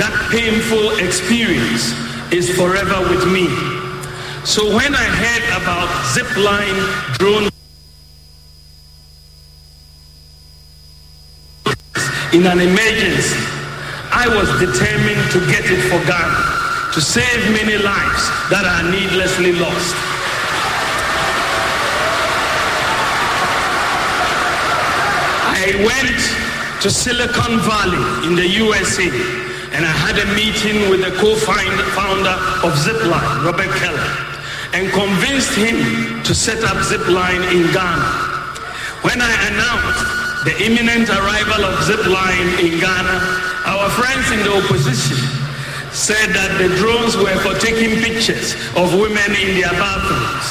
That painful experience is forever with me. So when I heard about zipline drone in an emergency, I was determined to get it for Ghana, to save many lives that are needlessly lost. I went to Silicon Valley in the USA and I had a meeting with the co-founder of Zipline, Robert Keller, and convinced him to set up Zipline in Ghana. When I announced the imminent arrival of Zipline in Ghana, our friends in the opposition said that the drones were for taking pictures of women in their bathrooms.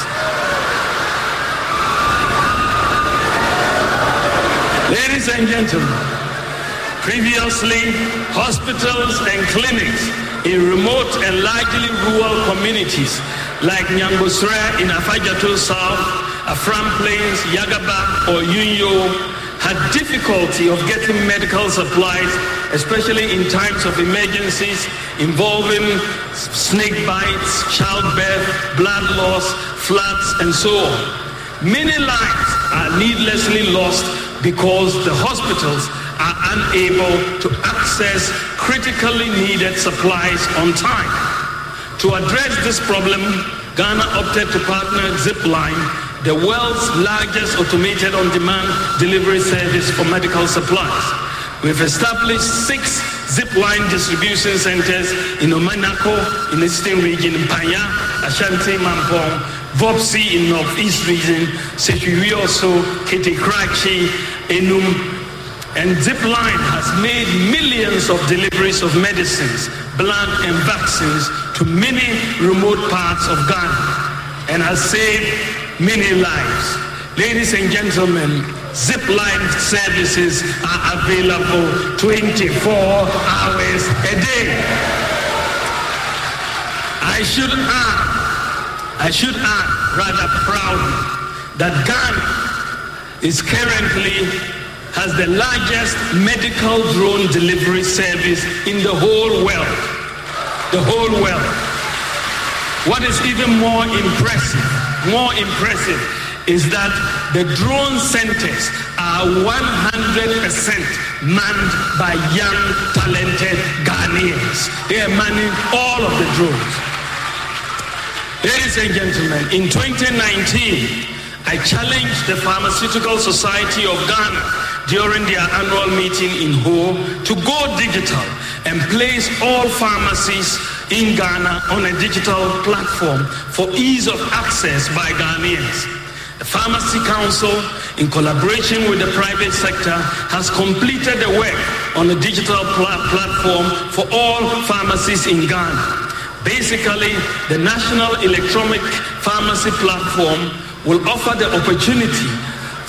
Ladies and gentlemen, previously hospitals and clinics in remote and largely rural communities like Nyangosre in Afadjato South, Afram Plains, Yagaba or Yunyoo had difficulty of getting medical supplies, especially in times of emergencies involving snake bites, childbirth, blood loss, floods, and so on. Many lives are needlessly lost because the hospitals are unable to access critically needed supplies on time. To address this problem, Ghana opted to partner Zipline, the world's largest automated on-demand delivery service for medical supplies. We've established six Zipline distribution centers in Omenako in the eastern region, in Ashanti, Mampong, Vobsi in northeast region, Sechiwi also, Kete Krachi, Enum, and Zipline has made millions of deliveries of medicines, blood, and vaccines to many remote parts of Ghana and has saved many lives. Ladies and gentlemen, Zipline services are available 24 hours a day. I should add, I should add rather proudly that Ghana is currently has the largest medical drone delivery service in the whole world. The whole world. What is even more impressive, more impressive, is that the drone centers are 100% manned by young, talented Ghanaians. They are manning all of the drones. Ladies and gentlemen, in 2019, I challenged the Pharmaceutical Society of Ghana during their annual meeting in Ho to go digital and place all pharmacies in Ghana on a digital platform for ease of access by Ghanaians. The Pharmacy Council, in collaboration with the private sector, has completed the work on a digital pl- platform for all pharmacies in Ghana. Basically, the National Electronic Pharmacy Platform will offer the opportunity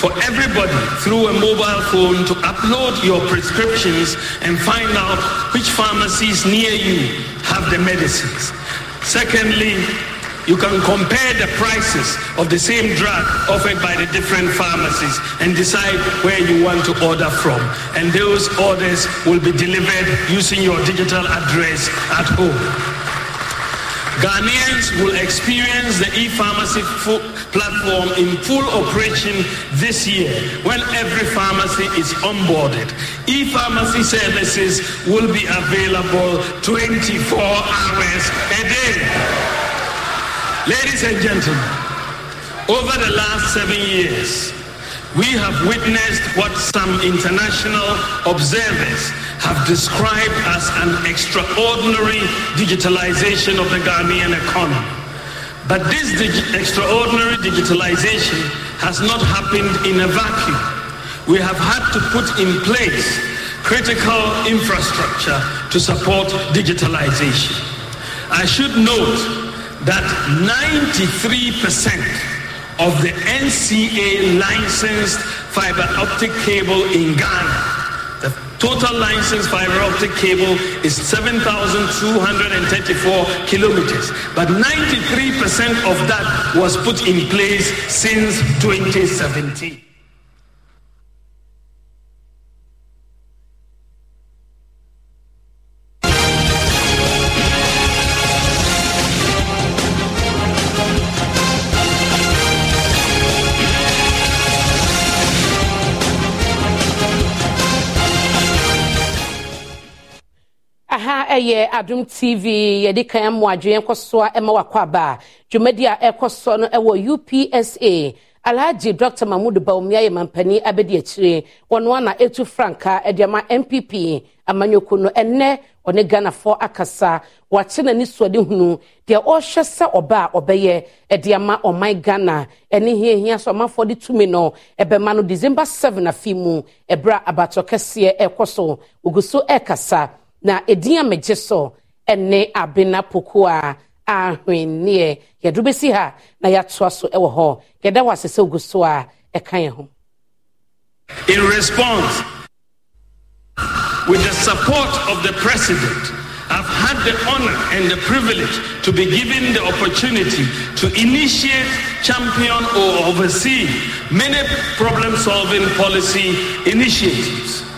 for everybody through a mobile phone to upload your prescriptions and find out which pharmacies near you have the medicines. Secondly, you can compare the prices of the same drug offered by the different pharmacies and decide where you want to order from. And those orders will be delivered using your digital address at home. Ghanaians will experience the e-pharmacy platform in full operation this year when every pharmacy is onboarded. E-pharmacy services will be available 24 hours a day. Ladies and gentlemen, over the last seven years, we have witnessed what some international observers have described as an extraordinary digitalization of the Ghanaian economy. But this dig- extraordinary digitalization has not happened in a vacuum. We have had to put in place critical infrastructure to support digitalization. I should note that 93% of the NCA licensed fiber optic cable in Ghana, the total licensed fiber optic cable is 7,234 kilometers, but 93% of that was put in place since 2017. Ɛyɛ adom tv yɛde kan mu adwene kɔ soa ɛma wakɔ aba. Dwumadi a ɛkɔ no ɛwɔ upsa alhaji dr. Mahmud baumia yɛ mampani abɛdi akyire wɔn ana etu frankaa ɛde ama npp amanyɔkuo no ɛnɛ ɔne ghanafoɔ akasa. Wakye n'ani soɔde hunu. Deɛ ɔrehwɛ sɛ ɔba a ɔbɛyɛ ɛde ama ɔman ghana. Ɛne hiahia so ɔmanfoɔ de tumi no ɛbɛma no december seven afi mu ɛberɛ abatɔ kɛseɛ ɛkɔ so. Ogu so ɛrekasa na ɛdin a megye so ɛne abena pokoa ahwenneɛ yɛde bɛsi ha na yɛatoa so ɛwɔ hɔ yɛda wɔ ogu so a ɛka yɛn ho. In response, with the support of the president, I've had the honor and the privilege to be given the opportunity to initiate, champion, or oversee many problem solving policy initiatives.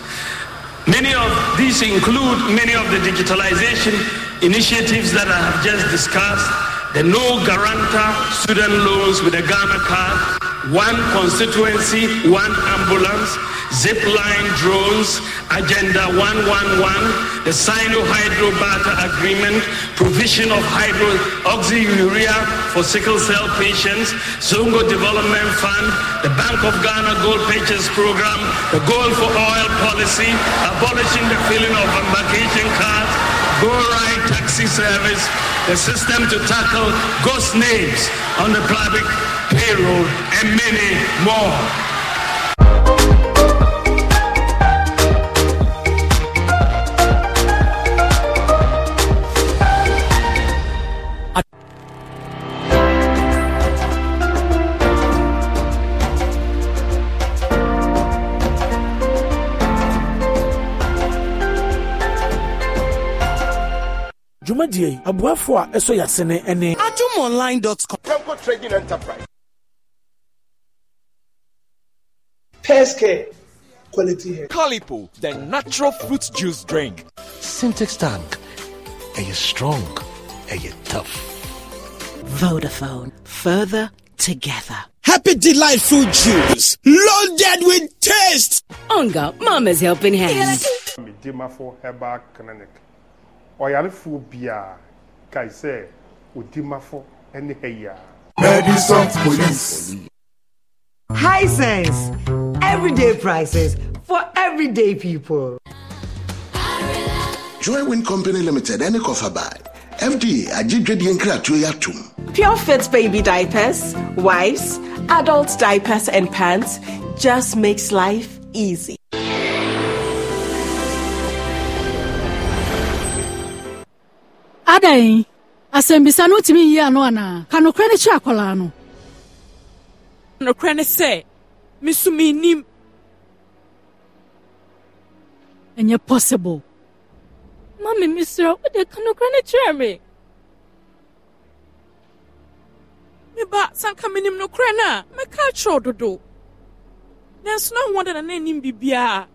Many of these include many of the digitalization initiatives that I have just discussed, the no guarantor student loans with a Ghana card, one constituency, one ambulance, Zipline drones, Agenda 111, the Sino-Hydro Barter Agreement, provision of hydroxyurea for sickle cell patients, Zongo Development Fund, the Bank of Ghana Gold Purchase Program, the Gold for Oil Policy, abolishing the filling of embarkation cards, Go Ride Taxi Service, the system to tackle ghost names on the public payroll, and many more. dwumadie yi aboafo a ɛsɔ yɛasene ne adomonline.com Temco Trading Enterprise. Pesque quality hair. Calipo, the natural fruit juice drink. Sintex tank. Are you strong? Are you tough? Vodafone. Further together. Happy Delight Fruit Juice, loaded with taste. Onga, Mama's helping hand. medimafo herbal clinic ɔyarefoɔ biara kae sɛ odimafo ne ha yi a Medicine Police. High sense. Everyday prices for everyday people. Joywin Company Limited ɛne kɔfa by FDA agye dwadie nkratoɔ yi atom Pure Fit baby diapers, wipes, adult diapers, and pants just makes life easy. adan asɛmbisa no wotumi yi ano anaa ka nokorɛ no kyerɛ akwaraa no nokorɛ ne sɛ meso mennim ɛnyɛ possible. Mame mesrɛ wode ka nokorɛ no kyerɛ me? Meba sanka menim nokorɛ no a mɛka akyerɛw dodo nanso na nwɔ da na na anim biribiaa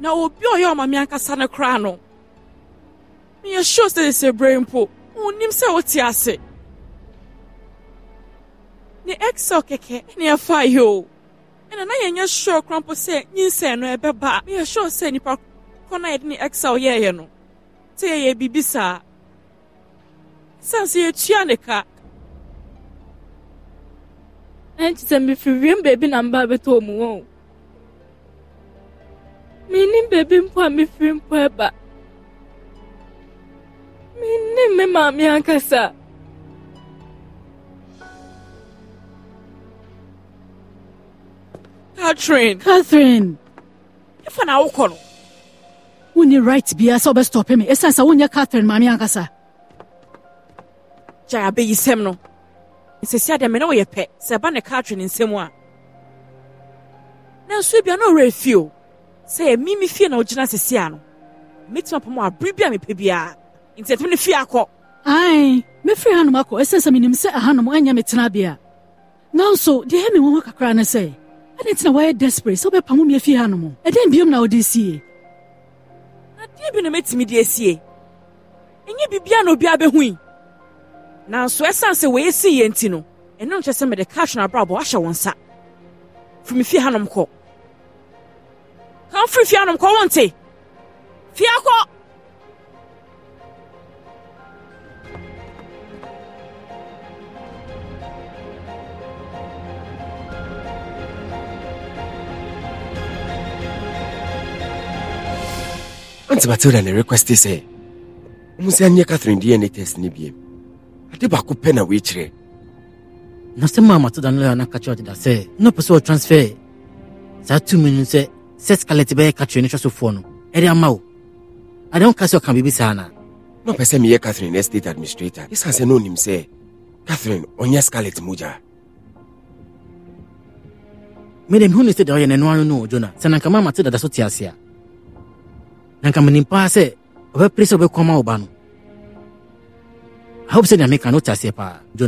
na obi a ɔyɛ ɔma me ankasa no koraa no meyɛ sure sɛ berɛ mpo wonnim sɛ wote ase. Ne excel kɛkɛ ne ɛfa yi o. Ɛna na yɛnyɛ sure koraa mpo sɛ nyinsɛn no ɛbɛba meyɛ sure sɛ nnipa kɔ no a yɛde ne excel yɛɛyɛ no sɛ yɛyɛ biribi saa. Siane sɛ yɛtua ne ka. Ɛnti sɛ mefiri wiem baabi na mba bɛtɔ mu wɔ o. mennim baabi mpo a mefiri mpo ɛba mennim me maame ankasa catherine. Catherine. Ɛfa na wokɔ no. Wonni right biara sɛ wobɛstɔpe me. Ɛsiane sɛ wonyɛ catherine maame ankasa gyae abɛyisɛm no. Nsɛsi adeɛ me ne woyɛ pɛ sɛ ɛba ne catherine nsɛm a. Nanso ebia na ɔwerɛ fie o sɛ yɛ mimi fie na wogyina sɛsi a no mɛtumi apam abere bi a mepɛ biara nti ɛtumi ne fie akɔ ai mɛfiri hanom akɔ ɛsiane sɛ menim sɛ ahanom anyɛ me tenabea nanso deɛ ɛ me wɔ hɔ kakra ne sɛ ɛne ntina woayɛ desperate sɛ wobɛpamo me afie hanom ɛdɛn biom na wode sie. Adeɛ bi na mɛtumi de asie ɛnyɛ biribia na obiara bɛhui nanso ɛsiane sɛ wɔyɛ sii yɛ nti no ɛno nkyɛ sɛ mede catherine abrabɔ ahyɛ wo nsa. Firi me fie hanom kɔ kan firi fie hanom kɔ wo nte fie akɔ Auntie Matilda na request sɛ ɔmo sɛ anyɛ Catherine DNA test ne biem. Ade baako pɛ na woekyerɛ na sɛ maa mato da no lɔya na ka kyerɛ ɔdeda sɛ na ɔpɛ sɛ ɔtransfer saa tumi no sɛ sɛ scarlet bɛyɛ Catherine no hwɛsofoɔ no ɛde ama wo. Ade woka sɛ ɔka biribi saa na? Na ɔpɛ sɛ meyɛ Catherine estate administrator ɛsiane sɛ na onim sɛ Catherine ɔnyɛ Scarlet mogya. Mede mehu ne sɛ deɛ ɔyɛ n'anoa no no ɔdwo na. Sɛ nanka maa mate dada so te ase a na nka menim paa sɛ ɔbɛpere sɛ ɔbɛkɔma wo ba no. I hope sɛ nea meka no wote aseɛ paa